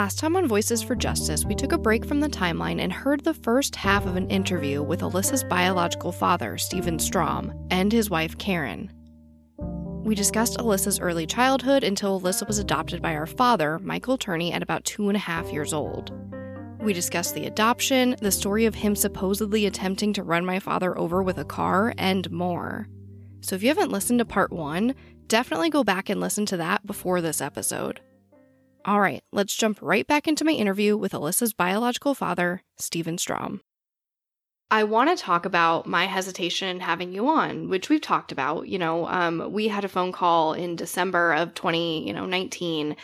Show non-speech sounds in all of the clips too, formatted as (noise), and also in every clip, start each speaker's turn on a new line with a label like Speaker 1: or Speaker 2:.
Speaker 1: Last time on Voices for Justice, we took a break from the timeline and heard the first half of an interview with Alissa's biological father, Stephen Strahm, and his wife, Karen. We discussed Alissa's early childhood until Alissa was adopted by our father, Michael Turney, at about two and a half years old. We discussed the adoption, the story of him supposedly attempting to run my father over with a car, and more. So if you haven't listened to part one, definitely go back and listen to that before this episode. All right, let's jump right back into my interview with Alissa's biological father, Stephen Strahm. I want to talk about my hesitation in having you on, which we've talked about. You know, um, we had a phone call in December of 20, you know, 19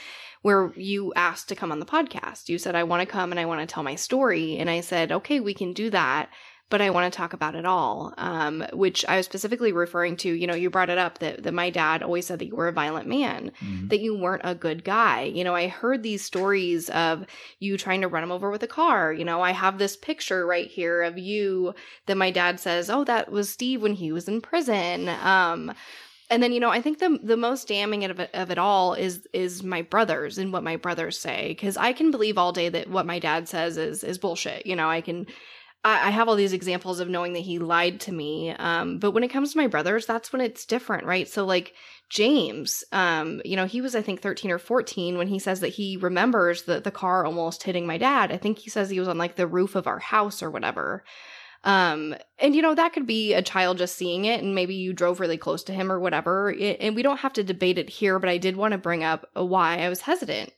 Speaker 1: where you asked to come on the podcast. You said, I want to come and I want to tell my story. And I said, okay, we can do that but I want to talk about it all. Um, which I was specifically referring to, you know, you brought it up that, that my dad always said that you were a violent man, mm-hmm. that you weren't a good guy. You know, I heard these stories of you trying to run him over with a car. You know, I have this picture right here of you that my dad says, oh, that was Steve when he was in prison. Um, and then you know i think the the most damning of it, of it all is is my brothers and what my brothers say because i can believe all day that what my dad says is is bullshit you know i can I, I have all these examples of knowing that he lied to me. Um, but when it comes to my brothers, that's when it's different, right? So like James, um, you know, he was I think 13 or 14 when he says that he remembers the the car almost hitting my dad. I think he says he was on like the roof of our house or whatever. Um, and you know, that could be a child just seeing it and maybe you drove really close to him or whatever. It, and we don't have to debate it here, but I did want to bring up why I was hesitant.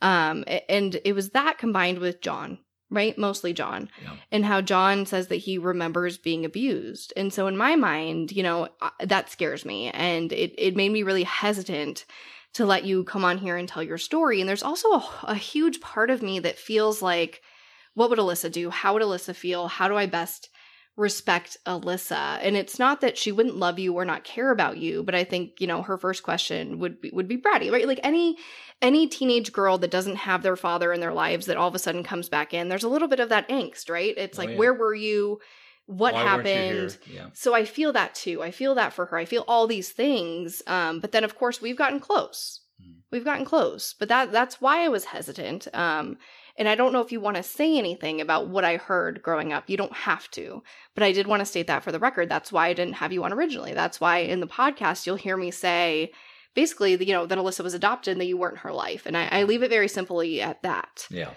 Speaker 1: Um, and it was that combined with John, right? Mostly John. Yeah. And how John says that he remembers being abused. And so in my mind, you know, that scares me and it it made me really hesitant to let you come on here and tell your story. And there's also a, a huge part of me that feels like what would Alissa do? How would Alissa feel? How do I best respect Alissa. And it's not that she wouldn't love you or not care about you, but I think, you know, her first question would be would be bratty, right? Like any any teenage girl that doesn't have their father in their lives that all of a sudden comes back in, there's a little bit of that angst, right? It's oh, like, yeah. where were you? What Why happened? Yeah. So I feel that too. I feel that for her. I feel all these things. Um, but then of course we've gotten close. Mm. We've gotten close. But that that's why I was hesitant. Um, and I don't know if you want to say anything about what I heard growing up. You don't have to. But I did want to state that for the record. That's why I didn't have you on originally. That's why in the podcast you'll hear me say basically, you know, that Alissa was adopted and that you weren't her life. And I, I leave it very simply at that.
Speaker 2: Yeah.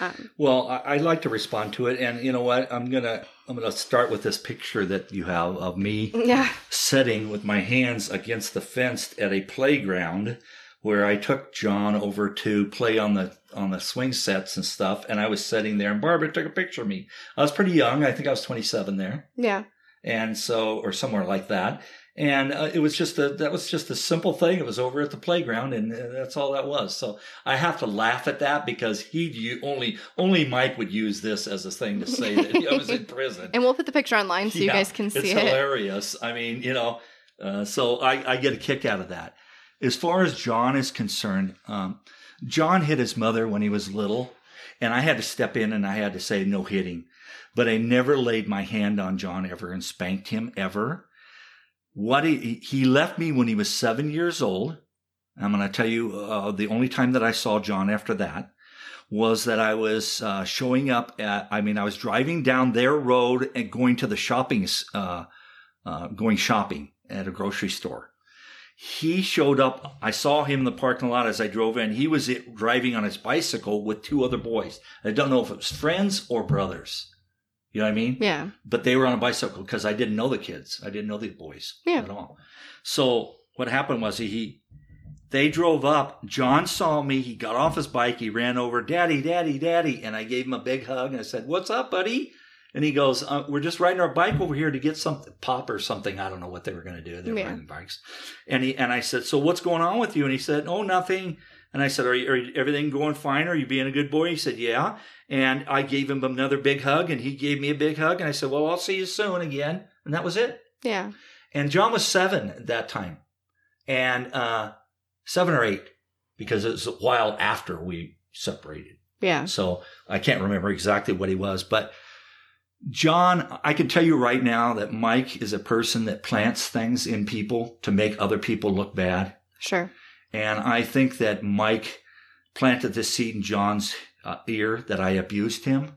Speaker 2: Um, well, I, would like to respond to it, and you know what? I'm gonna I'm gonna start with this picture that you have of me (laughs)
Speaker 1: yeah.
Speaker 2: sitting with my hands against the fence at a playground where I took John over to play on the on the swing sets and stuff, and I was sitting there, and Barbara took a picture of me. I was pretty young; I think I was 27 there.
Speaker 1: Yeah.
Speaker 2: And so, or somewhere like that, and uh, it was just a that was just a simple thing. It was over at the playground, and uh, that's all that was. So I have to laugh at that because he only only Mike would use this as a thing to say that I was in (laughs) prison.
Speaker 1: and we'll put the picture online so yeah, you guys can see
Speaker 2: it's
Speaker 1: it.
Speaker 2: It's hilarious. I mean, you know, uh, so I, I get a kick out of that. As far as John is concerned, um, John hit his mother when he was little, and I had to step in and I had to say no hitting. But I never laid my hand on John ever and spanked him ever. What he, he left me when he was seven years old. I'm going to tell you uh, the only time that I saw John after that was that I was uh, showing up at, I mean, I was driving down their road and going to the shopping, uh, uh going shopping at a grocery store he showed up. I saw him in the parking lot as I drove in. He was driving on his bicycle with two other boys. I don't know if it was friends or brothers. You know what I mean?
Speaker 1: Yeah.
Speaker 2: But they were on a bicycle because I didn't know the kids. I didn't know the boys
Speaker 1: yeah.
Speaker 2: at all. So what happened was he, they drove up. John saw me. He got off his bike. He ran over, Daddy, Daddy, Daddy. And I gave him a big hug and I said, What's up, buddy? And he goes, uh, "We're just riding our bike over here to get some pop or something. I don't know what they were going to do. They were
Speaker 1: Yeah.
Speaker 2: riding bikes." And he and I said, "So what's going on with you?" And he said, "Oh, nothing." And I said, "Are, you, are you, everything going fine? Are you being a good boy?" He said, "Yeah." And I gave him another big hug, and he gave me a big hug. And I said, "Well, I'll see you soon again." And that was it.
Speaker 1: Yeah.
Speaker 2: And John was seven at that time, and uh, seven or eight, because it was a while after we separated.
Speaker 1: Yeah.
Speaker 2: So I can't remember exactly what he was, but John, I can tell you right now that Mike is a person that plants things in people to make other people look bad.
Speaker 1: Sure.
Speaker 2: And I think that Mike planted the seed in John's uh, ear that I abused him.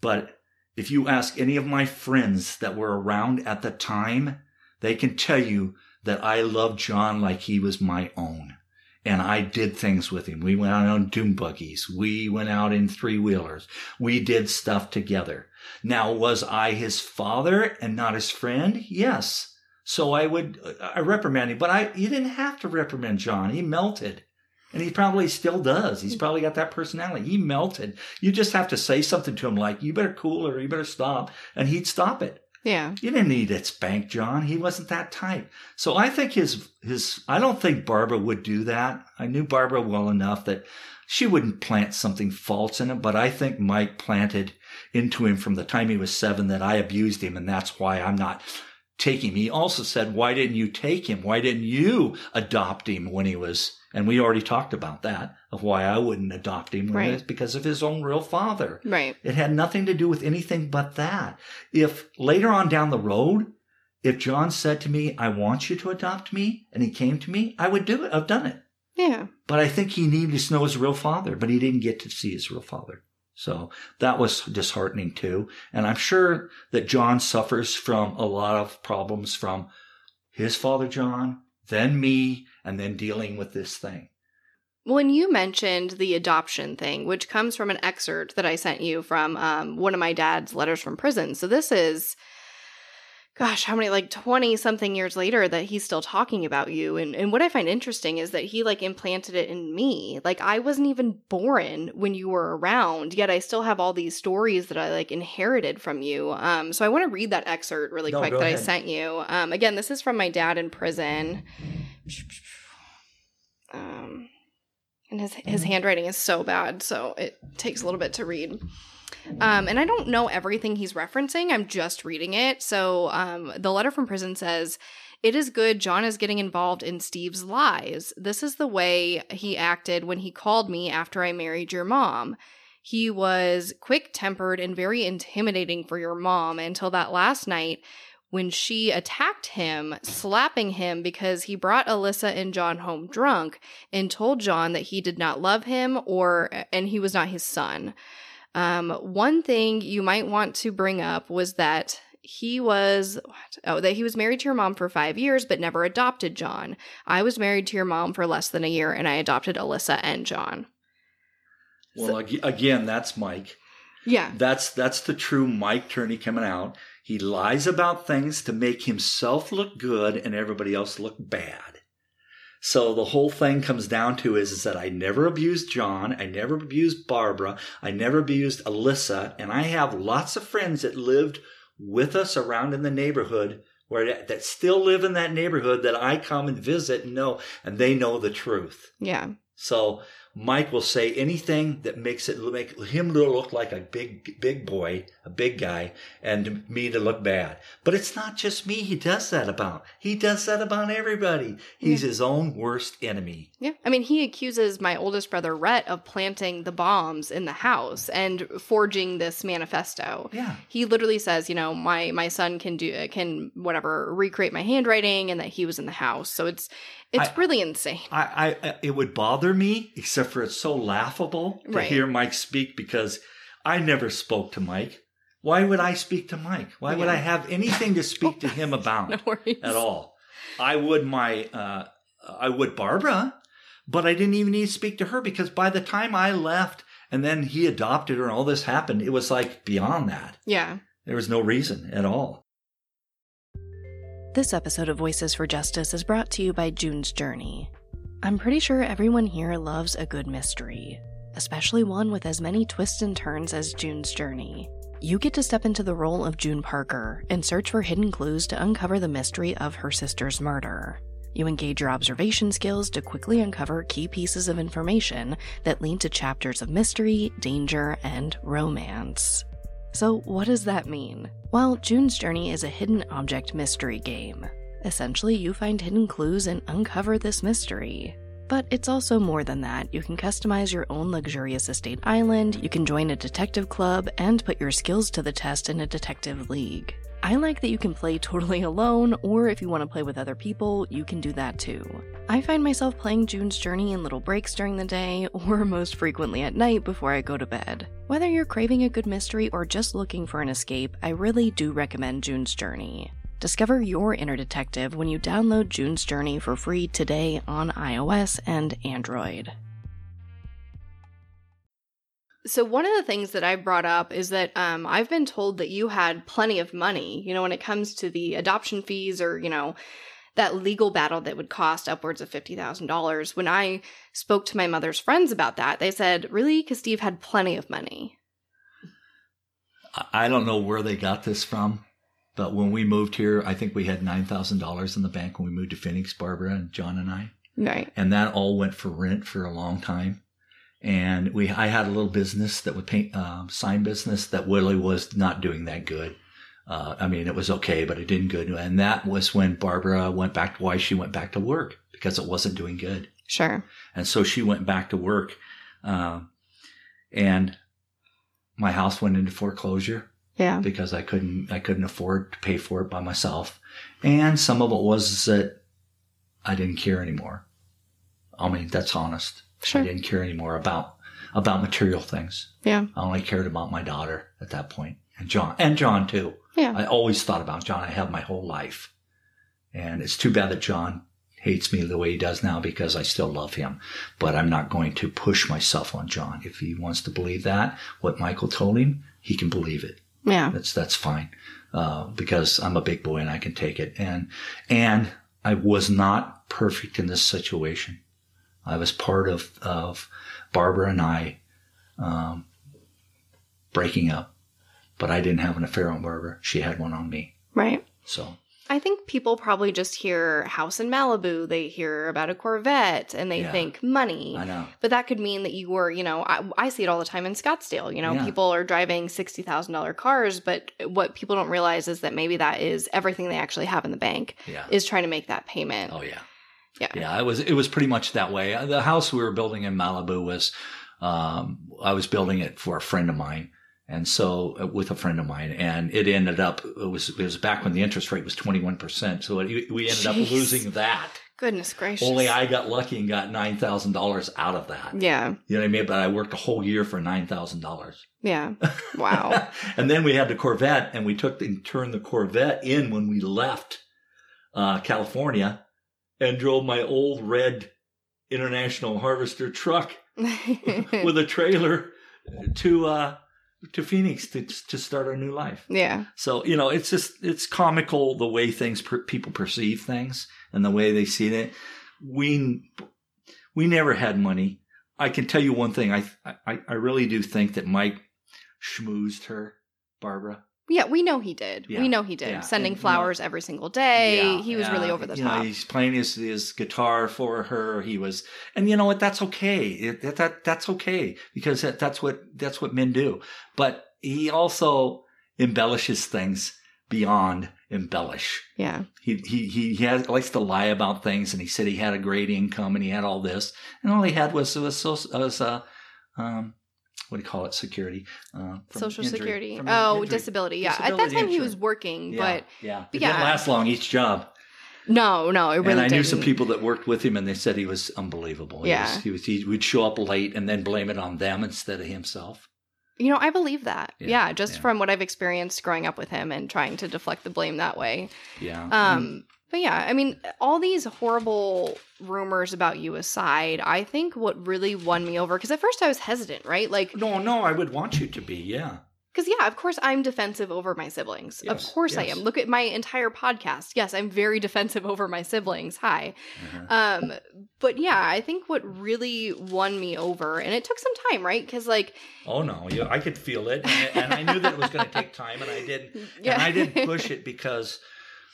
Speaker 2: But if you ask any of my friends that were around at the time, they can tell you that I loved John like he was my own. And I did things with him. We went out on dune buggies. We went out in three wheelers. We did stuff together. Now, was I his father and not his friend? Yes. So I would, I reprimand him, but I, you didn't have to reprimand John. He melted. And he probably still does. He's probably got that personality. He melted. You just have to say something to him like, you better cool or you better stop. And he'd stop it.
Speaker 1: Yeah.
Speaker 2: You didn't need to spank John. He wasn't that type. So I think his, his, I don't think Barbara would do that. I knew Barbara well enough that she wouldn't plant something false in him, but I think Mike planted into him from the time he was seven that I abused him. And that's why I'm not taking him. He also said, why didn't you take him? Why didn't you adopt him when he was, and we already talked about that of why I wouldn't adopt him.
Speaker 1: Right.
Speaker 2: It's because of his own real father.
Speaker 1: Right.
Speaker 2: It had nothing to do with anything but that. If later on down the road, if John said to me, I want you to adopt me, and he came to me, I would do it. I've done it.
Speaker 1: Yeah.
Speaker 2: But I think he needed to know his real father, but he didn't get to see his real father. So that was disheartening too. And I'm sure that John suffers from a lot of problems from his father, John, then me, and then dealing with this thing.
Speaker 1: When you mentioned the adoption thing, which comes from an excerpt that I sent you from um, one of my dad's letters from prison. So this is, gosh, how many, like 20 something years later that he's still talking about you. And, and what I find interesting is that he like implanted it in me. Like I wasn't even born when you were around, yet I still have all these stories that I like inherited from you. Um, so I want to read that excerpt really
Speaker 2: No,
Speaker 1: quick that I sent you. Um, again, this is from my dad in prison. Um, and his his
Speaker 2: Mm-hmm.
Speaker 1: handwriting is so bad, so it takes a little bit to read. Um, and I don't know everything he's referencing. I'm just reading it. So um, the letter from prison says, "It is good. John is getting involved in Steve's lies. This is the way he acted when he called me after I married your mom." He was quick tempered and very intimidating for your mom until that last night when she attacked him, slapping him because he brought Alissa and John home drunk and told John that he did not love him or and he was not his son. Um, one thing you might want to bring up was that he was what? oh that he was married to your mom for five years but never adopted John. I was married to your mom for less than a year and I adopted Alissa and John.
Speaker 2: Well, ag- again, that's Mike.
Speaker 1: Yeah.
Speaker 2: That's that's the true Mike Turney coming out. He lies about things to make himself look good and everybody else look bad. So the whole thing comes down to is, is that I never abused John, I never abused Barbara, I never abused Alissa, and I have lots of friends that lived with us around in the neighborhood where that, that still live in that neighborhood that I come and visit and know, and they know the truth.
Speaker 1: Yeah.
Speaker 2: So Mike will say anything that makes it make him look like a big, big boy, a big guy, and me to look bad. But it's not just me he does that about. He does that about everybody. He's his own worst enemy.
Speaker 1: Yeah. I mean, he accuses my oldest brother, Rhett, of planting the bombs in the house and forging this manifesto.
Speaker 2: Yeah.
Speaker 1: He literally says, you know, my my son can do can whatever recreate my handwriting and that he was in the house. So it's it's
Speaker 2: I-
Speaker 1: really insane.
Speaker 2: I, I, it would bother me, except for it's so laughable to
Speaker 1: Right.
Speaker 2: hear Mike speak because I never spoke to Mike. Why would I speak to Mike? Why would I have anything to speak to him (laughs) about?
Speaker 1: No
Speaker 2: at all. I would my uh, I would Barbara, but I didn't even need to speak to her because by the time I left and then he adopted her and all this happened, it was like beyond that.
Speaker 1: Yeah.
Speaker 2: There was no reason at all.
Speaker 1: This episode of Voices for Justice is brought to you by June's Journey. I'm pretty sure everyone here loves a good mystery, especially one with as many twists and turns as June's Journey. you get to step into the role of June Parker and search for hidden clues to uncover the mystery of her sister's murder. You engage your observation skills to quickly uncover key pieces of information that lead to chapters of mystery, danger, and romance. So, what does that mean? Well, June's Journey is a hidden object mystery game. Essentially, you find hidden clues and uncover this mystery. But it's also more than that. You can customize your own luxurious estate island, you can join a detective club, and put your skills to the test in a detective league. I like that you can play totally (laughs) alone, or if you want to play with other people, you can do that too. I find myself playing June's Journey in little breaks during the day, (laughs) or most frequently at night before I go to bed. Whether you're craving a good mystery or just looking for an escape, I really do recommend June's Journey. Discover your inner detective when you download June's Journey for free today on iOS and Android. So, one of the things that I brought up is that um, I've been told that you had plenty of money, you know, when it comes to the adoption fees or, you know, that legal battle that would cost upwards of $50,000. When I spoke to my mother's friends about that, they said, really? Because Steve had plenty of money.
Speaker 2: I don't know where they got this from, but when we moved here, I think we had $9,000 in the bank when we moved to Phoenix, Barbara and John and I.
Speaker 1: Right.
Speaker 2: And that all went for rent for a long time and we I had a little business that would paint uh, sign business that really was not doing that good. Uh, I mean, it was okay, but it didn't good. And that was when Barbara went back. Why she went back to work because it wasn't doing good.
Speaker 1: Sure.
Speaker 2: And so she went back to work, uh, and my house went into foreclosure.
Speaker 1: Yeah.
Speaker 2: Because I couldn't I couldn't afford to pay for it by myself, and some of it was that I didn't care anymore. I mean, that's honest.
Speaker 1: Sure.
Speaker 2: I didn't care anymore about about material things.
Speaker 1: Yeah.
Speaker 2: I only cared about my daughter at that point, and John, and John too.
Speaker 1: Yeah.
Speaker 2: I always thought about John. I have my whole life, and it's too bad that John hates me the way he does now because I still love him. But I'm not going to push myself on John. If he wants to believe that, what Michael told him, he can believe it.
Speaker 1: Yeah.
Speaker 2: That's that's fine, uh, because I'm a big boy and I can take it. And and I was not perfect in this situation. I was part of, of Barbara and I um, breaking up, but I didn't have an affair on Barbara. She had one on me.
Speaker 1: Right.
Speaker 2: So
Speaker 1: I think people probably just hear house in Malibu, they hear about a Corvette, and they
Speaker 2: Yeah.
Speaker 1: think money.
Speaker 2: I know.
Speaker 1: But that could mean that you were, you know, I, I see it all the time in Scottsdale. You know,
Speaker 2: Yeah.
Speaker 1: people are driving $60,000 cars, but what people don't realize is that maybe that is everything they actually have in the bank
Speaker 2: Yeah.
Speaker 1: is trying to make that payment.
Speaker 2: Oh yeah.
Speaker 1: Yeah.
Speaker 2: Yeah. It was it was pretty much that way. The house we were building in Malibu was um, I was building it for a friend of mine. And so uh, with a friend of mine, and it ended up it was it was back when the interest rate was twenty one percent. So it, we ended up losing that.
Speaker 1: Goodness gracious.
Speaker 2: Only I got lucky and got nine thousand dollars out of that.
Speaker 1: Yeah.
Speaker 2: You know what I mean? But I worked a whole year for nine thousand dollars.
Speaker 1: Yeah. (laughs) Wow.
Speaker 2: and then we had the Corvette, and we took and turned the Corvette in when we left uh, California, and drove my old red International Harvester truck (laughs) with a trailer to uh, to Phoenix to to start our new life.
Speaker 1: yeah.
Speaker 2: So you know, it's just it's comical the way things per, people perceive things and the way they see it. We we never had money. I can tell you one thing. I I, I really do think that Mike schmoozed her, Barbara.
Speaker 1: Yeah, we know he did.
Speaker 2: Yeah.
Speaker 1: We know he did.
Speaker 2: Yeah.
Speaker 1: Sending
Speaker 2: And, you know-
Speaker 1: flowers every single day.
Speaker 2: Yeah,
Speaker 1: he was really over the
Speaker 2: You know,
Speaker 1: top.
Speaker 2: he's playing his, his guitar for her. He was, and you know what? That's okay. It, that, that that's okay because that, that's what that's what men do. But he also embellishes things beyond embellish.
Speaker 1: yeah.
Speaker 2: He he he, he has, likes to lie about things, and he said he had a great income and he had all this, and all he had was was was uh, um what do you call it security uh,
Speaker 1: Social
Speaker 2: injury-
Speaker 1: security. Oh,
Speaker 2: injury.
Speaker 1: disability. Yeah. At that
Speaker 2: Disability
Speaker 1: time he was working,
Speaker 2: Yeah,
Speaker 1: but
Speaker 2: yeah,
Speaker 1: but
Speaker 2: it
Speaker 1: yeah.
Speaker 2: didn't last long each job.
Speaker 1: no, no, it really
Speaker 2: and I
Speaker 1: didn't.
Speaker 2: knew some people that worked with him, and they said he was unbelievable. He
Speaker 1: Yeah.
Speaker 2: was, he was he would show up late and then blame it on them instead of himself.
Speaker 1: You know, I believe that.
Speaker 2: Yeah,
Speaker 1: Yeah, just from what I've experienced growing up with him and trying to deflect the blame that way.
Speaker 2: Yeah.
Speaker 1: Um, but yeah, I mean, all these horrible rumors about you aside, I think what really won me over because at first I was hesitant, right? Like,
Speaker 2: no, no, I would want you to be. Yeah.
Speaker 1: Because, yeah, of course, I'm defensive over my siblings.
Speaker 2: Yes,
Speaker 1: of course I am. Look at my entire podcast. Yes, I'm very (laughs) defensive over my siblings. Hi.
Speaker 2: Uh-huh.
Speaker 1: Um, but yeah, I think what really won me over, and it took some time, right? Because, like,
Speaker 2: Oh no, yeah, I could feel it, and, and I knew that it was going to take time, and I didn't. (laughs)
Speaker 1: yeah.
Speaker 2: And I didn't push it because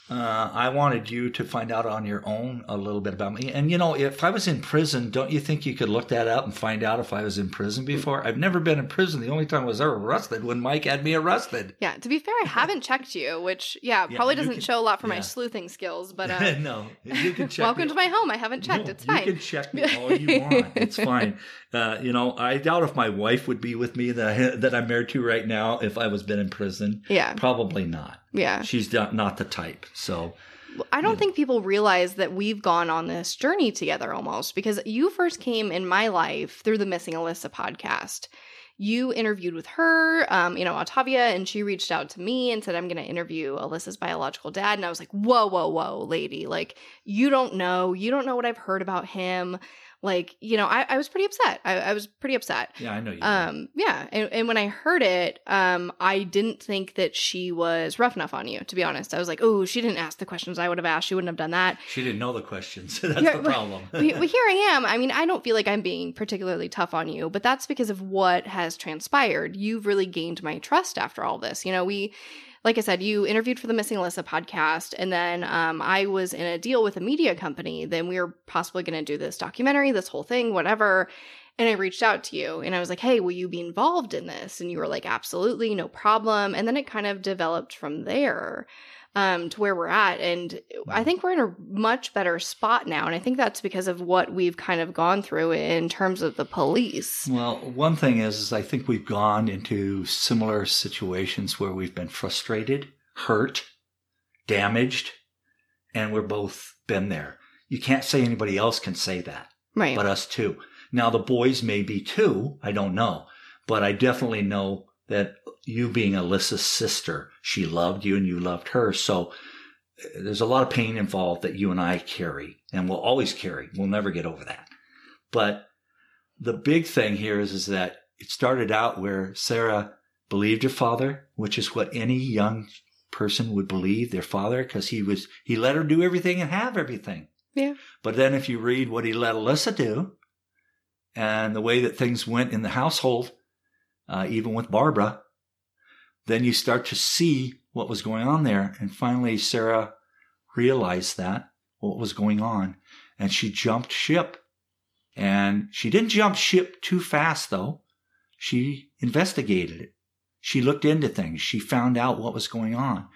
Speaker 2: uh, I wanted you to find out on your own a little bit about me. And you know, if I was in prison, don't you think you could look that up and find out if I was in prison before? I've never been in prison. The only time I was ever arrested when Mike had me arrested.
Speaker 1: yeah, to be fair, I haven't checked you, which, yeah,
Speaker 2: Yeah,
Speaker 1: probably doesn't
Speaker 2: can-
Speaker 1: show a lot for my sleuthing skills, but (laughs) uh,
Speaker 2: no, you can check.
Speaker 1: welcome
Speaker 2: me.
Speaker 1: to my home. I haven't checked.
Speaker 2: No,
Speaker 1: it's fine.
Speaker 2: You can check me all you want. It's (laughs) fine. Uh, you know, I doubt if my wife would be with me that that I'm married to right now if I was been in prison.
Speaker 1: yeah,
Speaker 2: Probably not.
Speaker 1: Yeah.
Speaker 2: She's not not the type. So
Speaker 1: I don't
Speaker 2: Yeah.
Speaker 1: think people realize that we've gone on this journey together almost because you first came in my life through the Missing Alissa podcast. You interviewed with her, um, you know, Otavia, and she reached out to me and said, I'm going to interview Alissa's biological dad. And I was like, whoa, whoa, whoa, lady. Like, you don't know. You don't know what I've heard about him. Like, you know, I, I was pretty upset. I, I was pretty upset.
Speaker 2: yeah, I know you.
Speaker 1: Um, yeah, and, and when I heard it, um, I didn't think that she was rough enough on you. To be honest, I was like, "Oh, she didn't ask the questions I would have asked. She wouldn't have done that."
Speaker 2: she didn't know the questions. (laughs) That's
Speaker 1: Yeah,
Speaker 2: the problem.
Speaker 1: but, but here I am. I mean, I don't feel like I'm being particularly tough on you, but that's because of what has transpired. You've really gained my trust after all this. You know, we, like I said, you interviewed for the Missing Alissa podcast, and then um, I was in a deal with a media company. Then we were possibly going to do this documentary, this whole thing, whatever. And I reached out to you and I was like, hey, will you be involved in this? And you were like, absolutely, no problem. And then it kind of developed from there um, to where we're at. And I think we're in a much better spot now. And I think that's because of what we've kind of gone through in terms of the police.
Speaker 2: Well, one thing is, is I think we've gone into similar situations where we've been frustrated, hurt, damaged, and we're both been there. You can't say anybody else can say that,
Speaker 1: Right.
Speaker 2: but us too. Now the boys may be too. I don't know, but I definitely know that you being Alissa's sister, she loved you and you loved her. So uh, there's a lot of pain involved that you and I carry and will always carry. We'll never get over that. But the big thing here is, is that it started out where Sarah believed her father, which is what any young person would believe their father, because he was he let her do everything and have everything.
Speaker 1: Yeah.
Speaker 2: But then if you read what he let Alissa do, and the way that things went in the household, uh, even with Barbara, then you start to see what was going on there. And finally, Sarah realized that what was going on, and she jumped ship. And she didn't jump ship too fast, though. She investigated it. She looked into things. She found out what was going on.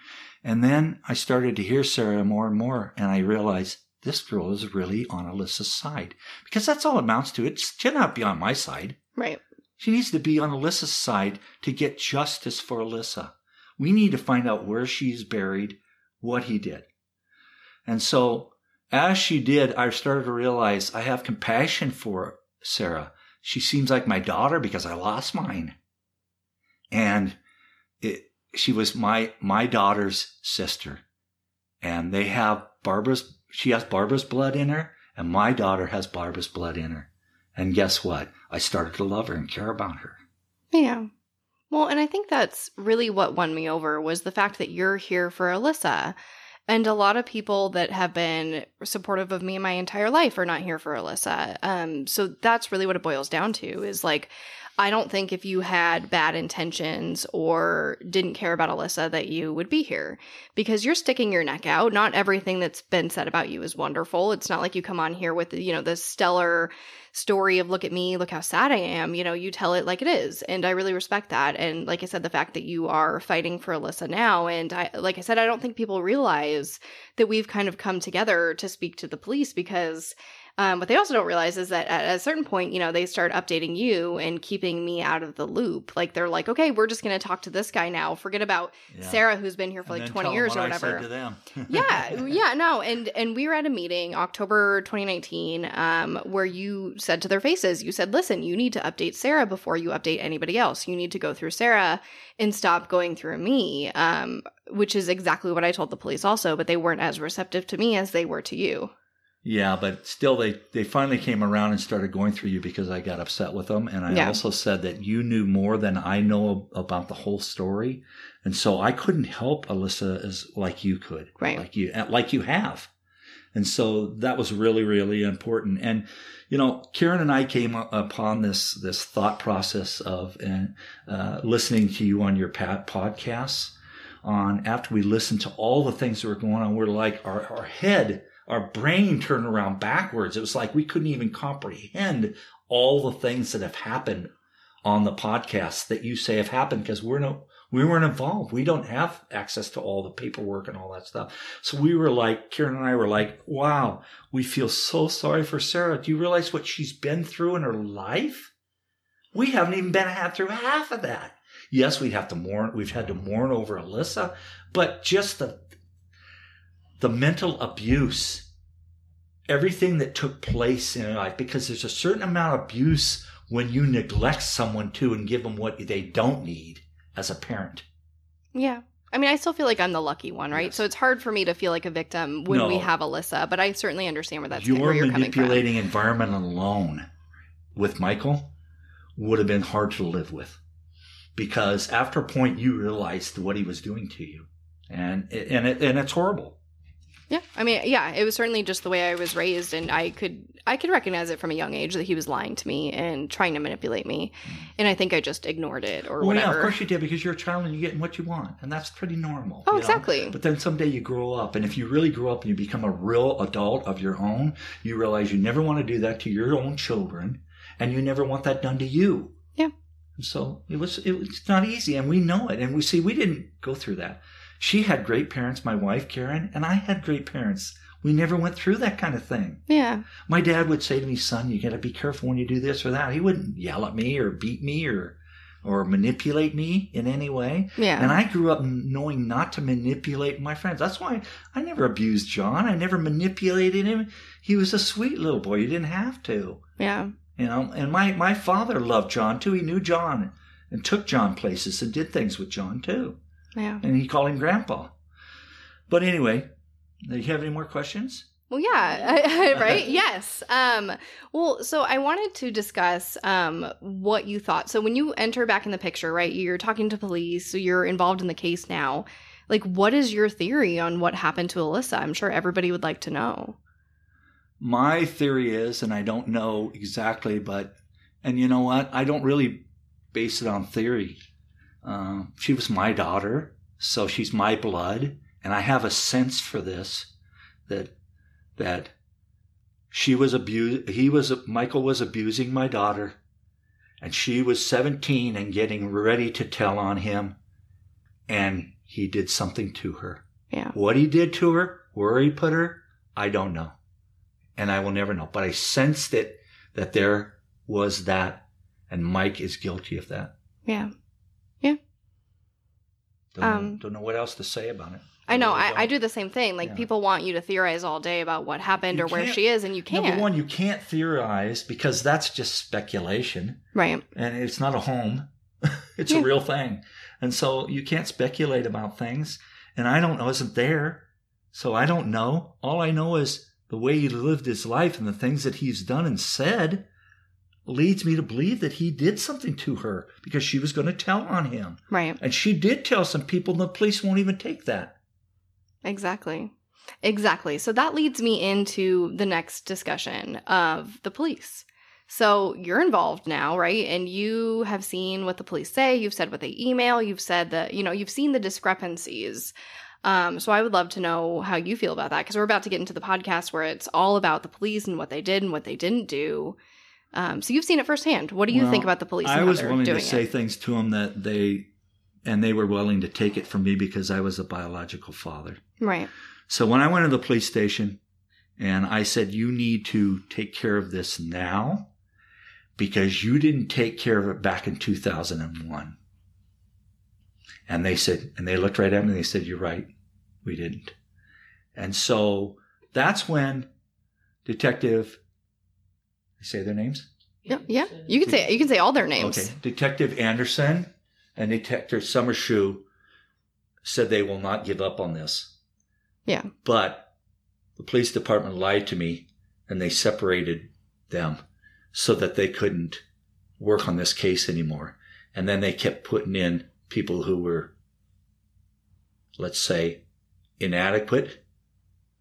Speaker 2: And then I started to hear Sarah more and more, and I realized this girl is really on Alissa's side. Because that's all it amounts to. It should not be on my side.
Speaker 1: Right.
Speaker 2: She needs to be on Alissa's side to get justice for Alissa. We need to find out where she's buried, what he did. And so, as she did, I started to realize I have compassion for Sarah. She seems like my daughter because I lost mine. And it, she was my, my daughter's sister. And they have Barbara's, she has Barbara's blood in her, and my daughter has Barbara's blood in her. And guess what? I started to love her and care about her.
Speaker 1: Yeah. Well, and I think that's really what won me over was the fact that you're here for Alissa. And a lot of people that have been supportive of me my entire life are not here for Alissa. Um, so that's really what it boils down to is like, I don't think if you had bad intentions or didn't care about Alissa that you would be here because you're sticking your neck out. Not everything that's been said about you is wonderful. It's not like you come on here with, you know, this stellar story of look at me, look how sad I am. You know, you tell it like it is. And I really respect that. And like I said, the fact that you are fighting for Alissa now. And I, like I said, I don't think people realize that we've kind of come together to speak to the police because um, what they also don't realize is that at a certain point, you know, they start updating you and keeping me out of the loop. Like they're like, okay, we're just going to talk to this guy now. Forget about
Speaker 2: Yeah.
Speaker 1: Sarah, who's been here for
Speaker 2: And
Speaker 1: like 20 years or
Speaker 2: I
Speaker 1: whatever
Speaker 2: said to them. (laughs)
Speaker 1: yeah yeah no and and we were at a meeting october 2019 um where you said to their faces you said listen you need to update sarah before you update anybody else you need to go through sarah and stop going through me um which is exactly what i told the police also but they weren't as receptive to me as they were to you
Speaker 2: Yeah, but still, they they finally came around and started going through you because I got upset with them, and I
Speaker 1: Yeah.
Speaker 2: also said that you knew more than I know about the whole story, and so I couldn't help Alissa as like you could,
Speaker 1: Right.
Speaker 2: Like you, like you have, and so that was really really important. And you know, Karen and I came upon this this thought process of uh, uh, listening to you on your pat podcasts. On after we listened to all the things that were going on, we're like our our head our brain turned around backwards. It was like we couldn't even comprehend all the things that have happened on the podcast that you say have happened because we're no, we weren't involved. We don't have access to all the paperwork and all that stuff. So we were like, Karen and I were like, wow, we feel so sorry for Sarah. Do you realize what she's been through in her life? We haven't even been through half of that. Yes, we have to mourn. We've had to mourn over Alissa, but just the the mental abuse, everything that took place in life, because there's a certain amount of abuse when you neglect someone too and give them what they don't need as a parent.
Speaker 1: Yeah. I mean, I still feel like I'm the lucky one, right?
Speaker 2: Yes.
Speaker 1: So it's hard for me to feel like a victim when
Speaker 2: No.
Speaker 1: we have Alissa, but I certainly understand where that's
Speaker 2: Your
Speaker 1: where you're coming from.
Speaker 2: manipulating environment alone with Michael would have been hard to live with because after a point you realized what he was doing to you and and it, and it's horrible
Speaker 1: Yeah, I mean, yeah, it was certainly just the way I was raised, and I could I could recognize it from a young age that he was lying to me and trying to manipulate me, mm. and I think I just ignored it or
Speaker 2: well yeah
Speaker 1: whatever.
Speaker 2: of course you did because you're a child and you're getting what you want and that's pretty normal
Speaker 1: Oh,
Speaker 2: you know?
Speaker 1: exactly.
Speaker 2: but then someday you grow up and if you really grow up and you become a real adult of your own you realize you never want to do that to your own children and you never want that done to you
Speaker 1: Yeah.
Speaker 2: And so it was it was not easy and we know it and we see we didn't go through that she had great parents my wife karen and i had great parents we never went through that kind of thing
Speaker 1: Yeah,
Speaker 2: my dad would say to me son you got to be careful when you do this or that he wouldn't yell at me or beat me or or manipulate me in any way
Speaker 1: yeah,
Speaker 2: and I grew up knowing not to manipulate my friends. That's why I never abused John. I never manipulated him. He was a sweet little boy. You didn't have to,
Speaker 1: yeah,
Speaker 2: you know. And my, my father loved John too. He knew John and took John places and did things with John too.
Speaker 1: Yeah.
Speaker 2: And he called him Grandpa. But anyway, do you have any more questions?
Speaker 1: Well, yeah, (laughs) right? yes. Um, well, so I wanted to discuss um, what you thought. So when you enter back in the picture, right, you're talking to police, so you're involved in the case now. Like, what is your theory on what happened to Alissa? I'm sure everybody would like to know.
Speaker 2: My theory is, and I don't know exactly, but, and you know what? I don't really base it on theory. Um, she was my daughter, so she's my blood, and I have a sense for this that, that she was abused, he was, Michael was abusing my daughter, and she was 17 and getting ready to tell on him, and he did something to her.
Speaker 1: Yeah.
Speaker 2: What he did to her, where he put her, I don't know. And I will never know. But I sensed it that there was that, and Mike is guilty of that.
Speaker 1: Yeah.
Speaker 2: Don't,
Speaker 1: Um,
Speaker 2: don't know what else to say about it.
Speaker 1: I know. I, I
Speaker 2: don't.
Speaker 1: the same thing. Like,
Speaker 2: Yeah.
Speaker 1: people want you to theorize all day about what happened
Speaker 2: You
Speaker 1: or where she is, and you can't.
Speaker 2: Number one, you can't theorize because that's just speculation,
Speaker 1: Right.
Speaker 2: and it's not a home. (laughs) it's
Speaker 1: Yeah.
Speaker 2: a real thing, and so you can't speculate about things. And I don't know, isn't there? So I don't know. All I know is the way he lived his life and the things that he's done and said leads me to believe that he did something to her because she was going to tell on him.
Speaker 1: Right.
Speaker 2: And she did tell some people, and the police won't even take that.
Speaker 1: Exactly. Exactly. So that leads me into the next discussion of the police. So you're involved now, right? And you have seen what the police say, you've said what they email, you've said that, you know, you've seen the discrepancies. Um, so I would love to know how you feel about that because we're about to get into the podcast where it's all about the police and what they did and what they didn't do. Um, so you've seen it firsthand. What do you
Speaker 2: Well,
Speaker 1: think about the police?
Speaker 2: I was willing to say
Speaker 1: it?
Speaker 2: things to them that they, and they were willing to take it from me because I was a biological father.
Speaker 1: right.
Speaker 2: So when I went to the police station and I said, you need to take care of this now because you didn't take care of it back in 2001. And they said, and they looked right at me and they said, you're right. We didn't. And so that's when detective, say their names?
Speaker 1: Yeah, yeah. You can say you can say all their names.
Speaker 2: Okay. Detective Anderson and Detective Summershoe said they will not give up on this.
Speaker 1: Yeah.
Speaker 2: But the police department lied to me and they separated them so that they couldn't work on this case anymore. And then they kept putting in people who were, let's say, inadequate.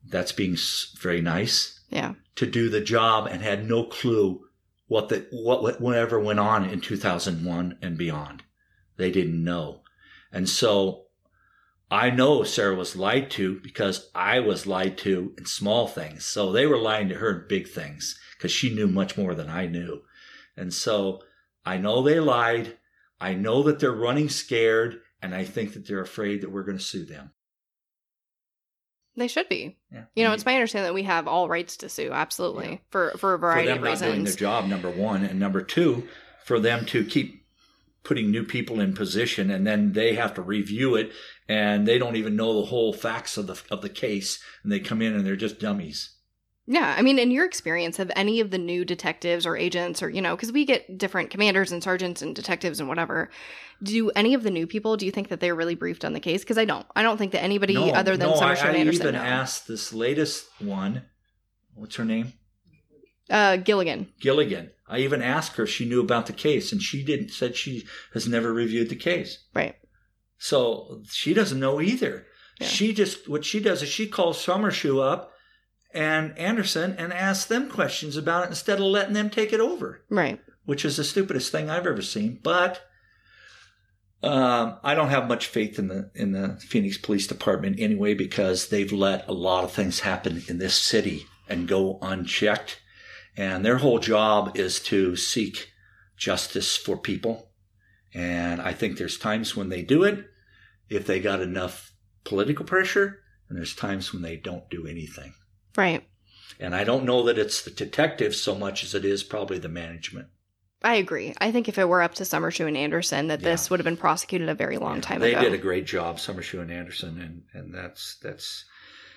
Speaker 2: That's being very nice
Speaker 1: Yeah.
Speaker 2: to do the job and had no clue what the what whatever went on in 2001 and beyond. They didn't know. And so I know Sarah was lied to because I was lied to in small things. So they were lying to her in big things because she knew much more than I knew. And so I know they lied. I know that they're running scared and I think that they're afraid that we're going to sue them.
Speaker 1: They should be.
Speaker 2: Yeah.
Speaker 1: You know, it's my understanding that we have all rights to sue, absolutely,
Speaker 2: Yeah.
Speaker 1: for for a
Speaker 2: for
Speaker 1: variety
Speaker 2: them
Speaker 1: of
Speaker 2: not doing their job number one and number two for them to keep putting new people in position and then they have to review it and they don't even know the whole facts of the of the case and they come in and they're just dummies
Speaker 1: Yeah, I mean, in your experience, have any of the new detectives or agents, or you know, because we get different commanders and sergeants and detectives and whatever, do any of the new people? Do you think that they're really briefed on the case? Because I don't. I don't think that anybody
Speaker 2: no,
Speaker 1: other than
Speaker 2: no,
Speaker 1: Summer
Speaker 2: I,
Speaker 1: Shaw
Speaker 2: I
Speaker 1: Anderson.
Speaker 2: even
Speaker 1: know.
Speaker 2: asked this latest one what's her name
Speaker 1: uh, Gilligan.
Speaker 2: gilligan i even asked her if she knew about the case and she didn't said she has never reviewed the case
Speaker 1: Right.
Speaker 2: So she doesn't know either.
Speaker 1: Yeah.
Speaker 2: She just what she does is she calls Summershoe up and Anderson and ask them questions about it instead of letting them take it over,
Speaker 1: Right.
Speaker 2: which is the stupidest thing I've ever seen. But um, I don't have much faith in the in the Phoenix Police Department anyway because they've let a lot of things happen in this city and go unchecked, and their whole job is to seek justice for people. And I think there's times when they do it if they got enough political pressure, and there's times when they don't do anything.
Speaker 1: Right.
Speaker 2: And I don't know that it's the detectives so much as it is probably the management.
Speaker 1: I agree. I think if it were up to Summershoe and Anderson, that this would have been prosecuted a very long
Speaker 2: Yeah,
Speaker 1: time
Speaker 2: they
Speaker 1: ago.
Speaker 2: They did a great job, Summershoe and Anderson, and and that's that's.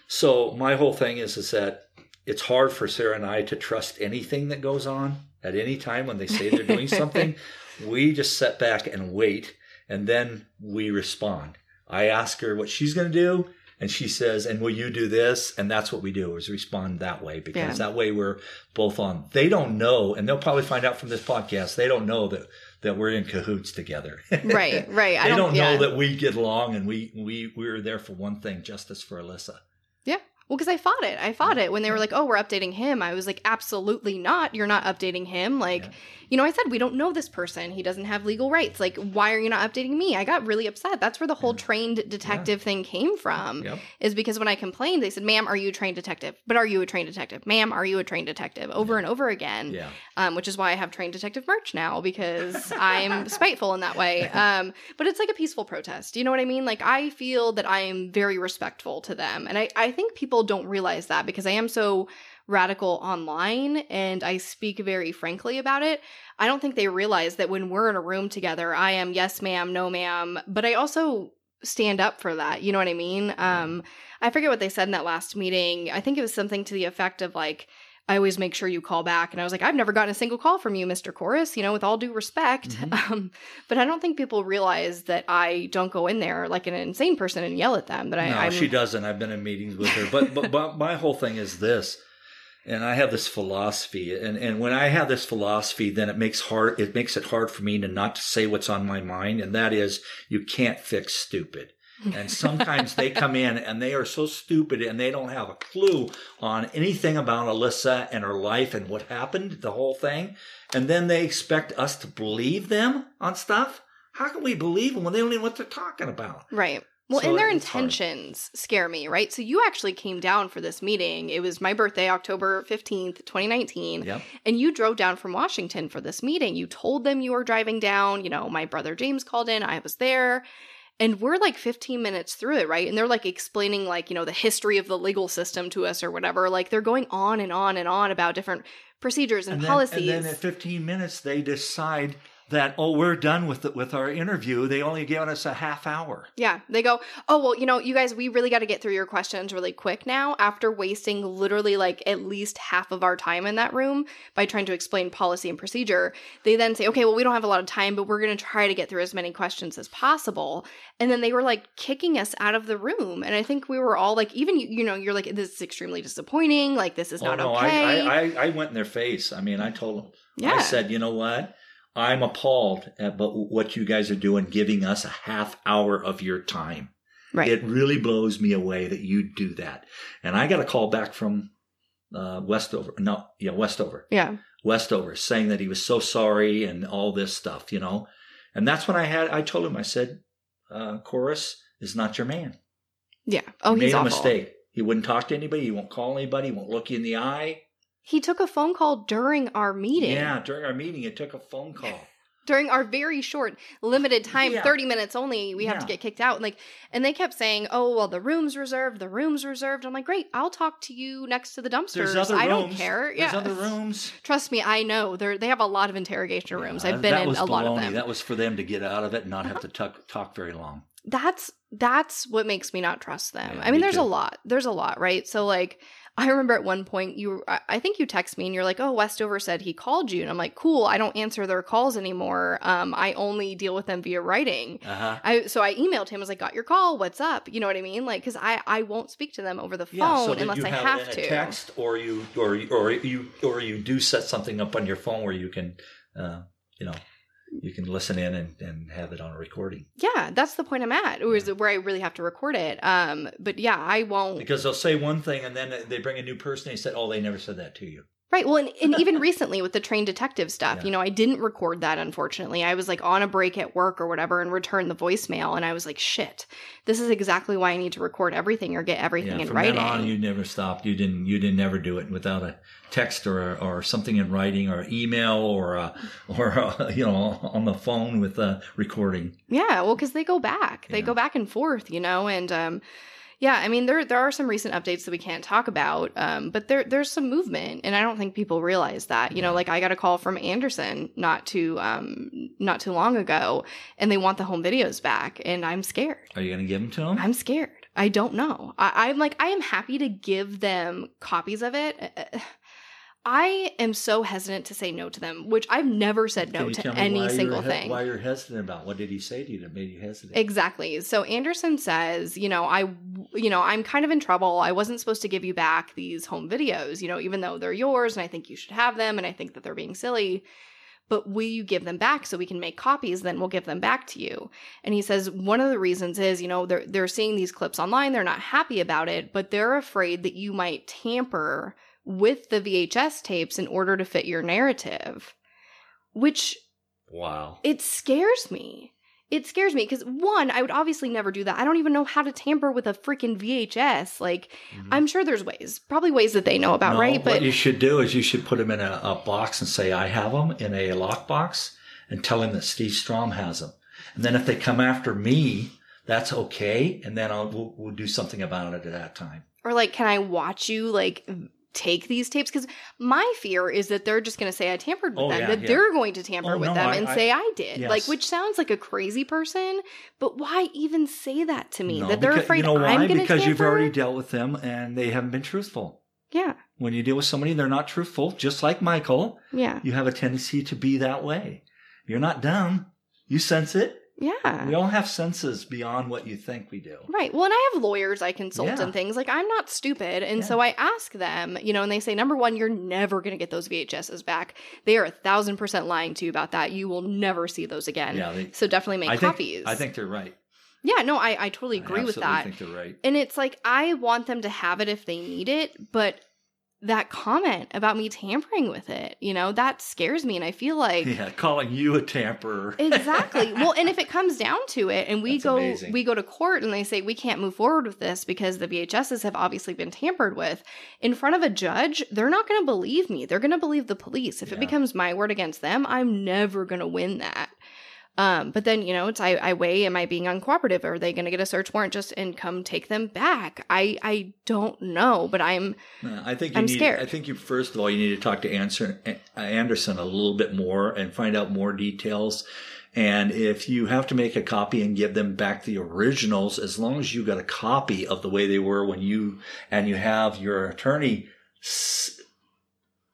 Speaker 2: So my whole thing is is that it's hard for Sarah and I to trust anything that goes on at any time when they say they're doing something. (laughs) We just sit back and wait, and then we respond. I ask her what she's going to do, and she says, "And will you do this?" And that's what we do is respond that way because
Speaker 1: Yeah.
Speaker 2: that way we're both on. They don't know, and they'll probably find out from this podcast. They don't know that that we're in cahoots together.
Speaker 1: right. Right. (laughs) I
Speaker 2: they
Speaker 1: don't,
Speaker 2: don't,
Speaker 1: yeah.
Speaker 2: know that we get along and we we we were there for one thing, justice for Alissa. Yeah.
Speaker 1: Well, because I fought it. I fought it when they were like, "Oh, we're updating him." I was like, "Absolutely not! You're not updating him." Like,
Speaker 2: Yeah.
Speaker 1: You know, I said we don't know this person. He doesn't have legal rights. Like, why are you not updating me? I got really upset. That's where the whole
Speaker 2: Yeah.
Speaker 1: trained detective thing came from.
Speaker 2: Yep.
Speaker 1: Is because when I complained, they said, "Ma'am, are you a trained detective?" But are you a trained detective? Ma'am, are you a trained detective? Over and over again.
Speaker 2: Yeah.
Speaker 1: Um, which is why I have trained detective merch now because I'm (laughs) spiteful in that way. Um, but it's like a peaceful protest. You know what I mean? Like I feel that I am very respectful to them. And I, I think people don't realize that because I am so radical online and I speak very frankly about it. I don't think they realize that when we're in a room together, I am yes ma'am, no ma'am, but I also stand up for that. You know what I mean? Um, I forget what they said in that last meeting. I think it was something to the effect of like, I always make sure you call back. And I was like, I've never gotten a single call from you, Mr. Chorus, you know, with all due respect.
Speaker 2: Mhm. (laughs)
Speaker 1: Um, but I don't think people realize that I don't go in there like an insane person and yell at them. That I,
Speaker 2: no,
Speaker 1: I'm,
Speaker 2: she doesn't. I've been in meetings with her, but, but but my whole thing is this, and I have this philosophy, and and when I have this philosophy, then it makes hard. It makes it hard for me to not to say what's on my mind, and that is you can't fix stupid. And sometimes they come in and they are so stupid and they don't have a clue on anything about Alissa and her life and what happened, the whole thing. And then they expect us to believe them on stuff. How can we believe them when they don't even know what they're talking about?
Speaker 1: Right. Well,
Speaker 2: So
Speaker 1: and their
Speaker 2: it's hard.
Speaker 1: intentions scare me, right? So you actually came down for this meeting. It was my birthday, October 15th, 2019.
Speaker 2: Yep.
Speaker 1: And you drove down from Washington for this meeting. You told them you were driving down. You know, my brother James called in, I was there. And we're like 15 minutes through it, right? And they're like explaining, like, you know, the history of the legal system to us or whatever. Like, they're going on and on and on about different procedures and,
Speaker 2: then,
Speaker 1: policies.
Speaker 2: And then at 15 minutes, they decide that oh we're done with the, with our interview. They only given us a half hour.
Speaker 1: Yeah, they go, "Oh, well, you know, you guys, we really got to get through your questions really quick now after wasting literally like at least half of our time in that room by trying to explain policy and procedure." They then say, "Okay, well, we don't have a lot of time, but we're going to try to get through as many questions as possible." And then they were like kicking us out of the room, and I think we were all like even you, you know, you're like this is extremely disappointing, like this is
Speaker 2: Oh
Speaker 1: not
Speaker 2: no,
Speaker 1: okay.
Speaker 2: I I I went in their face. I mean, I told them.
Speaker 1: yeah.
Speaker 2: I said, you know what? I'm appalled at but what you guys are doing, giving us a half hour of your time.
Speaker 1: right.
Speaker 2: It really blows me away that you do that. And I got a call back from uh, Westover. No, yeah, Westover.
Speaker 1: yeah.
Speaker 2: Westover saying that he was so sorry and all this stuff, you know. And that's when I had. I told him. I said, uh, "Chorus is not your man.
Speaker 1: Yeah. Oh,
Speaker 2: he
Speaker 1: he's
Speaker 2: made a
Speaker 1: awful.
Speaker 2: mistake. He wouldn't talk to anybody. He won't call anybody. He won't look you in the eye.
Speaker 1: He took a phone call during our meeting.
Speaker 2: Yeah, during our meeting, it took a phone call. (laughs)
Speaker 1: during our very short limited time
Speaker 2: Yeah.
Speaker 1: 30 minutes only we have to get kicked out and like and they kept saying oh well the room's reserved the room's reserved. I'm like great i'll talk to you next to the dumpsters.
Speaker 2: There's other rooms.
Speaker 1: i don't care.
Speaker 2: There's
Speaker 1: yeah
Speaker 2: other rooms.
Speaker 1: trust me i know. They they have a lot of interrogation rooms. I've been in a lot of them.
Speaker 2: That was for them to get out of it and not have (laughs) to talk, talk very long.
Speaker 1: that's that's what makes me not trust them.
Speaker 2: Yeah,
Speaker 1: i mean
Speaker 2: me
Speaker 1: there's a lot. There's a lot right? So like I remember at one point you I think you text me and you're like, "Oh, Westover said he called you." And I'm like, "Cool, I don't answer their calls anymore. Um I only deal with them via writing."
Speaker 2: Uh huh.
Speaker 1: I so I emailed him. I was like, "Got your call? What's up?" You know what I mean? Like, because I I won't speak to them over the phone
Speaker 2: Yeah. So
Speaker 1: unless
Speaker 2: you
Speaker 1: I
Speaker 2: have,
Speaker 1: have to.
Speaker 2: a text, or you, or or you, or you do set something up on your phone where you can, uh, you know, you can listen in and, and have it on a recording
Speaker 1: Yeah, that's the point I'm at. Or is it where I really have to record it? Um, but yeah, I won't.
Speaker 2: because they'll say one thing and then they bring a new person. and They said, "Oh, they never said that to you."
Speaker 1: Right. Well, and, and even (laughs) recently with the trained detective stuff,
Speaker 2: Yeah.
Speaker 1: you know, I didn't record that, unfortunately. I was like on a break at work or whatever and returned the voicemail. And I was like, shit, this is exactly why I need to record everything or get everything
Speaker 2: Yeah.
Speaker 1: in
Speaker 2: From
Speaker 1: writing.
Speaker 2: then on, you never stopped. You didn't. You didn't ever do it without a text or or something in writing or email or uh, a, (laughs) or a, you know on the phone with a recording.
Speaker 1: Yeah, well, because they go back, they
Speaker 2: Yeah.
Speaker 1: go back and forth, you know, and um, yeah, I mean, there there are some recent updates that we can't talk about, um, but there there's some movement, and I don't think people realize that. You know, like I got a call from Anderson not too um not too long ago, and they want the home videos back, and I'm scared.
Speaker 2: Are you to give them to them?
Speaker 1: I'm scared. I don't know. I, I'm like I am happy to give them copies of it. I am so hesitant to say no to them, which I've never said no to any single
Speaker 2: he-
Speaker 1: thing.
Speaker 2: Why you're hesitant about? What did he say to you that made you hesitant?
Speaker 1: Exactly. So Anderson says, you know, I, you know, I'm kind of in trouble. I wasn't supposed to give you back these home videos, you know, even though they're yours and I think you should have them and I think that they're being silly. But will you give them back so we can make copies? Then we'll give them back to you. And he says one of the reasons is, you know, they're they're seeing these clips online. They're not happy about it, but they're afraid that you might tamper with the VHS tapes in order to fit your narrative, which
Speaker 2: Wow.
Speaker 1: it scares me. It scares me because one, I would obviously never do that. I don't even know how to tamper with a freaking VHS. Like,
Speaker 2: Mhm.
Speaker 1: I'm sure there's ways, probably ways that they know about,
Speaker 2: No,
Speaker 1: right? But what
Speaker 2: you should do is you should put them in a, a box and say, "I have them" in a lockbox, and tell him that Steve Strahm has them. And then if they come after me, that's okay, and then I'll we'll, we'll do something about it at that time.
Speaker 1: or like, can I watch you like take these tapes? Because my fear is that they're just going to say I tampered with
Speaker 2: Oh,
Speaker 1: them,
Speaker 2: yeah,
Speaker 1: that
Speaker 2: yeah.
Speaker 1: they're going to tamper
Speaker 2: Oh,
Speaker 1: with
Speaker 2: no,
Speaker 1: them
Speaker 2: I-
Speaker 1: and
Speaker 2: I-
Speaker 1: say I did.
Speaker 2: Yes.
Speaker 1: Like, which sounds like a crazy person, but why even say that to me?
Speaker 2: No,
Speaker 1: that they're
Speaker 2: because-
Speaker 1: afraid
Speaker 2: you know why?
Speaker 1: I'm going to
Speaker 2: Because you've already dealt with them, and they haven't been truthful.
Speaker 1: yeah,
Speaker 2: When you deal with somebody, they're not truthful. Just like Michael,
Speaker 1: yeah,
Speaker 2: you have a tendency to be that way. You're not dumb. You sense it.
Speaker 1: Yeah.
Speaker 2: We all have senses beyond what you think we do.
Speaker 1: Right. Well, and I have lawyers I consult
Speaker 2: Yeah.
Speaker 1: and things. Like, I'm not stupid. And so I ask them, you know, and they say, number one, you're never going to get those VHSs back. They are a thousand percent lying to you about that. You will never see those again.
Speaker 2: Yeah, they,
Speaker 1: So definitely make
Speaker 2: I think,
Speaker 1: copies.
Speaker 2: I think they're right.
Speaker 1: Yeah, no, I, I totally
Speaker 2: I
Speaker 1: agree with
Speaker 2: absolutely
Speaker 1: that.
Speaker 2: think they're right.
Speaker 1: And it's like, I want them to have it if they need it, but that comment about me tampering with it, you know, that scares me. And I feel like.
Speaker 2: Yeah, calling you a tamperer.
Speaker 1: exactly (laughs) well and if it comes down to it and we
Speaker 2: That's
Speaker 1: go
Speaker 2: amazing.
Speaker 1: we go to court and they say we can't move forward with this because the vhs's have obviously been tampered with in front of a judge they're not going to believe me they're going to believe the police if it becomes my word against them i'm never going to win that Um, but then, you know, it's I, I weigh, am I being uncooperative? Are they going to get a search warrant just and come take them back? I I don't know, but I'm
Speaker 2: Uh, I think you
Speaker 1: I'm
Speaker 2: need,
Speaker 1: scared.
Speaker 2: I think you first of all you need to talk to Anderson, Anderson a little bit more and find out more details. And if you have to make a copy and give them back the originals, as long as you got a copy of the way they were when you and you have your attorney s-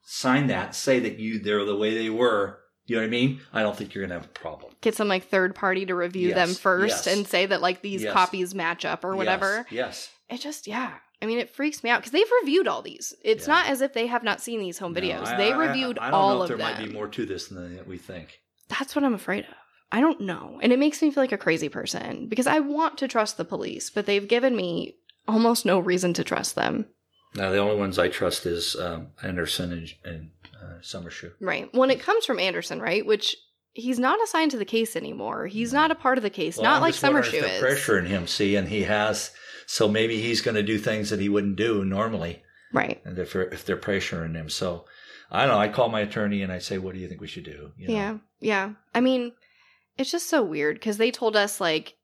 Speaker 2: sign that, say that you they're the way they were. You know what I mean? I don't think you're gonna have a problem.
Speaker 1: get some like third party to review them first
Speaker 2: yes.
Speaker 1: and say that like these
Speaker 2: Yes.
Speaker 1: copies match up or whatever.
Speaker 2: Yes.
Speaker 1: It just yeah. I mean, it freaks me out because they've reviewed all these. It's
Speaker 2: Yeah.
Speaker 1: not as if they have not seen these home videos.
Speaker 2: No, I-
Speaker 1: they reviewed
Speaker 2: I, I don't
Speaker 1: all
Speaker 2: know if
Speaker 1: of
Speaker 2: there
Speaker 1: them.
Speaker 2: might be more to this than we think.
Speaker 1: That's what I'm afraid of. I don't know. And it makes me feel like a crazy person because I want to trust the police, but they've given me almost no reason to trust them.
Speaker 2: Now the only ones I trust is um, Anderson and, and uh, Summershoe.
Speaker 1: Right. When it comes from Anderson, right? Which he's not assigned to the case anymore. He's not a part of the case,
Speaker 2: Well,
Speaker 1: not
Speaker 2: I'm
Speaker 1: like
Speaker 2: wondering
Speaker 1: Summershoe is.
Speaker 2: pressure in him, see, and he has. So maybe he's going to do things that he wouldn't do normally,
Speaker 1: Right.
Speaker 2: and if they're, if they're pressuring him. So I don't know. I call my attorney and I say, "What do you think we should do?" You know?
Speaker 1: Yeah. Yeah. I mean, it's just so weird because they told us, like,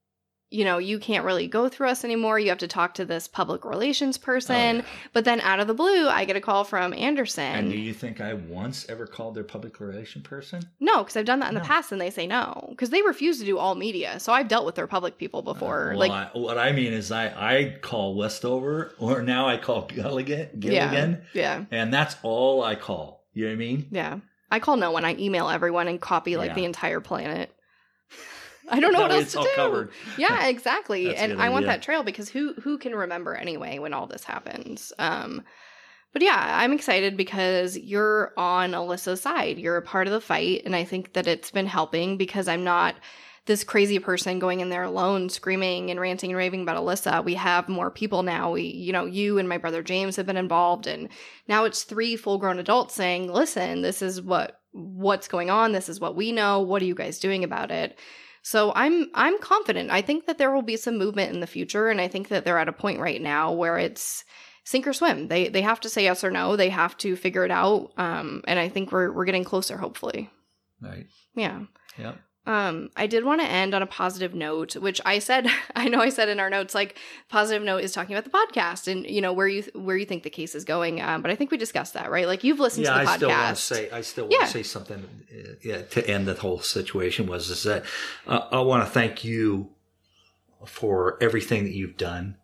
Speaker 1: you know, you can't really go through us anymore. You have to talk to this public relations
Speaker 2: Oh,
Speaker 1: person.
Speaker 2: yeah.
Speaker 1: But then out of the blue, I get a call from Anderson.
Speaker 2: And do you think I once ever called their public relation person?
Speaker 1: No, because I've done that in
Speaker 2: No.
Speaker 1: the past and they say no. Because they refuse to do all media. So I've dealt with their public people before.
Speaker 2: Uh, well,
Speaker 1: like,
Speaker 2: I, what I mean is, I I call Westover, or now I call Gilligan,
Speaker 1: yeah. Yeah.
Speaker 2: and that's all I call. You know what I mean?
Speaker 1: Yeah. I call no one. I email everyone and copy like
Speaker 2: Yeah.
Speaker 1: the entire planet. I don't know what else to do.
Speaker 2: covered.
Speaker 1: Yeah, exactly.
Speaker 2: That's
Speaker 1: and I want that trail because who who can remember anyway when all this happens? Um but yeah, I'm excited because you're on Alissa's side. You're a part of the fight and I think that it's been helping because I'm not this crazy person going in there alone screaming and ranting and raving about Alissa. We have more people now. We, you know, you and my brother James have been involved and now it's three full-grown adults saying, "Listen, this is what what's going on. This is what we know. What are you guys doing about it?" So I'm I'm confident. I think that there will be some movement in the future and I think that they're at a point right now where it's sink or swim. They they have to say yes or no. They have to figure it out. Um and I think we're we're getting closer hopefully.
Speaker 2: Right.
Speaker 1: Yeah.
Speaker 2: Yep.
Speaker 1: Um, I did want to end on a positive note, which I said, (laughs) I know I said in our notes, like positive note is talking about the podcast and you know where you where you think the case is going. Um, but I think we discussed that, right? Like you've listened
Speaker 2: yeah,
Speaker 1: to the
Speaker 2: I
Speaker 1: podcast.
Speaker 2: still want to say I still want
Speaker 1: Yeah.
Speaker 2: to say something uh, yeah, to end the whole situation was is that uh, I want to thank you for everything that you've done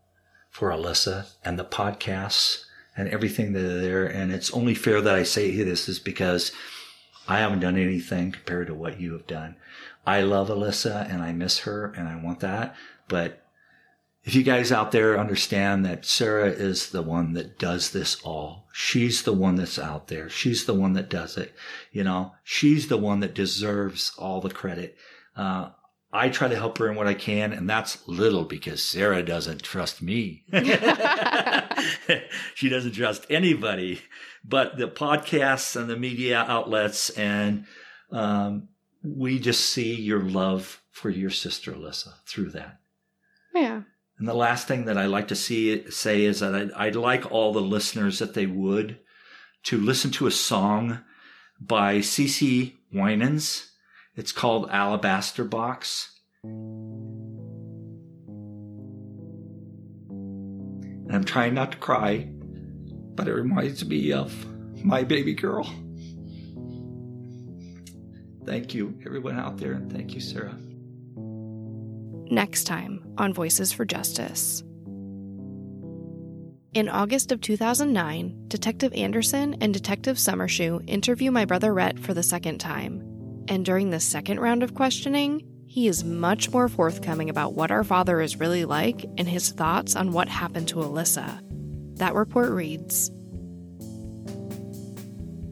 Speaker 2: for Alissa and the podcasts and everything that are there. And it's only fair that I say this is because I haven't done anything compared to what you have done. I love Alissa and I miss her and I want that, but if you guys out there understand that Sarah is the one that does this all, she's the one that's out there. She's the one that does it. You know, she's the one that deserves all the credit. Uh, I try to help her in what I can, and that's little because Sarah doesn't trust me. (laughs) (laughs) she doesn't trust anybody. But the podcasts and the media outlets, and um, we just see your love for your sister Alissa through that.
Speaker 1: yeah.
Speaker 2: And the last thing that I like to see say is that I'd, I'd like all the listeners that they would to listen to a song by CeCe Winans. It's called Alabaster Box. And I'm trying not to cry, but it reminds me of my baby girl. Thank you, everyone out there, and thank you, Sarah.
Speaker 1: next time on Voices for Justice. In August of 2009, Detective Anderson and Detective Summershoe interview my brother Rhett for the second time. And during the second round of questioning, he is much more forthcoming about what our father is really like and his thoughts on what happened to Alissa. That report reads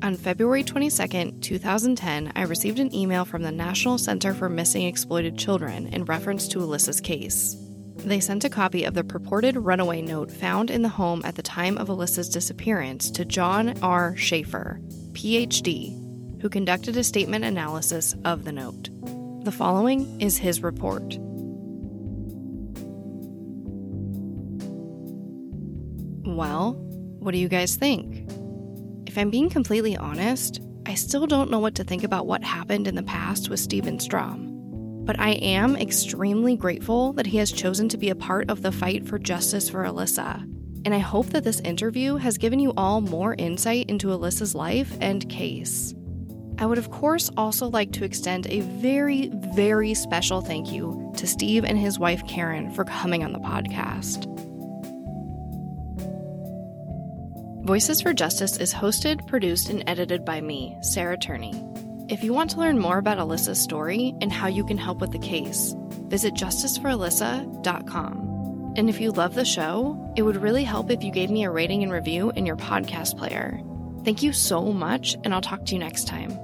Speaker 1: On February 22, 2010, I received an email from the National Center for Missing Exploited Children in reference to Alissa's case. They sent a copy of the purported runaway note found in the home at the time of Alissa's disappearance to John R. Schafer, PhD, who conducted a statement analysis of the note. The following is his report. Well, what do you guys think? If I'm being completely honest, I still don't know what to think about what happened in the past with Stephen Strahm. but I am extremely grateful that he has chosen to be a part of the fight for justice for Alissa. And I hope that this interview has given you all more insight into Alissa's life and case. I would, of course, also like to extend a very, very special thank you to Steve and his wife Karen for coming on the podcast. Voices for Justice is hosted, produced, and edited by me, Sarah Turney. If you want to learn more about Alissa's story and how you can help with the case, visit justiceforalyssa.com. And if you love the show, it would really help if you gave me a rating and review in your podcast player. Thank you so much, and I'll talk to you next time.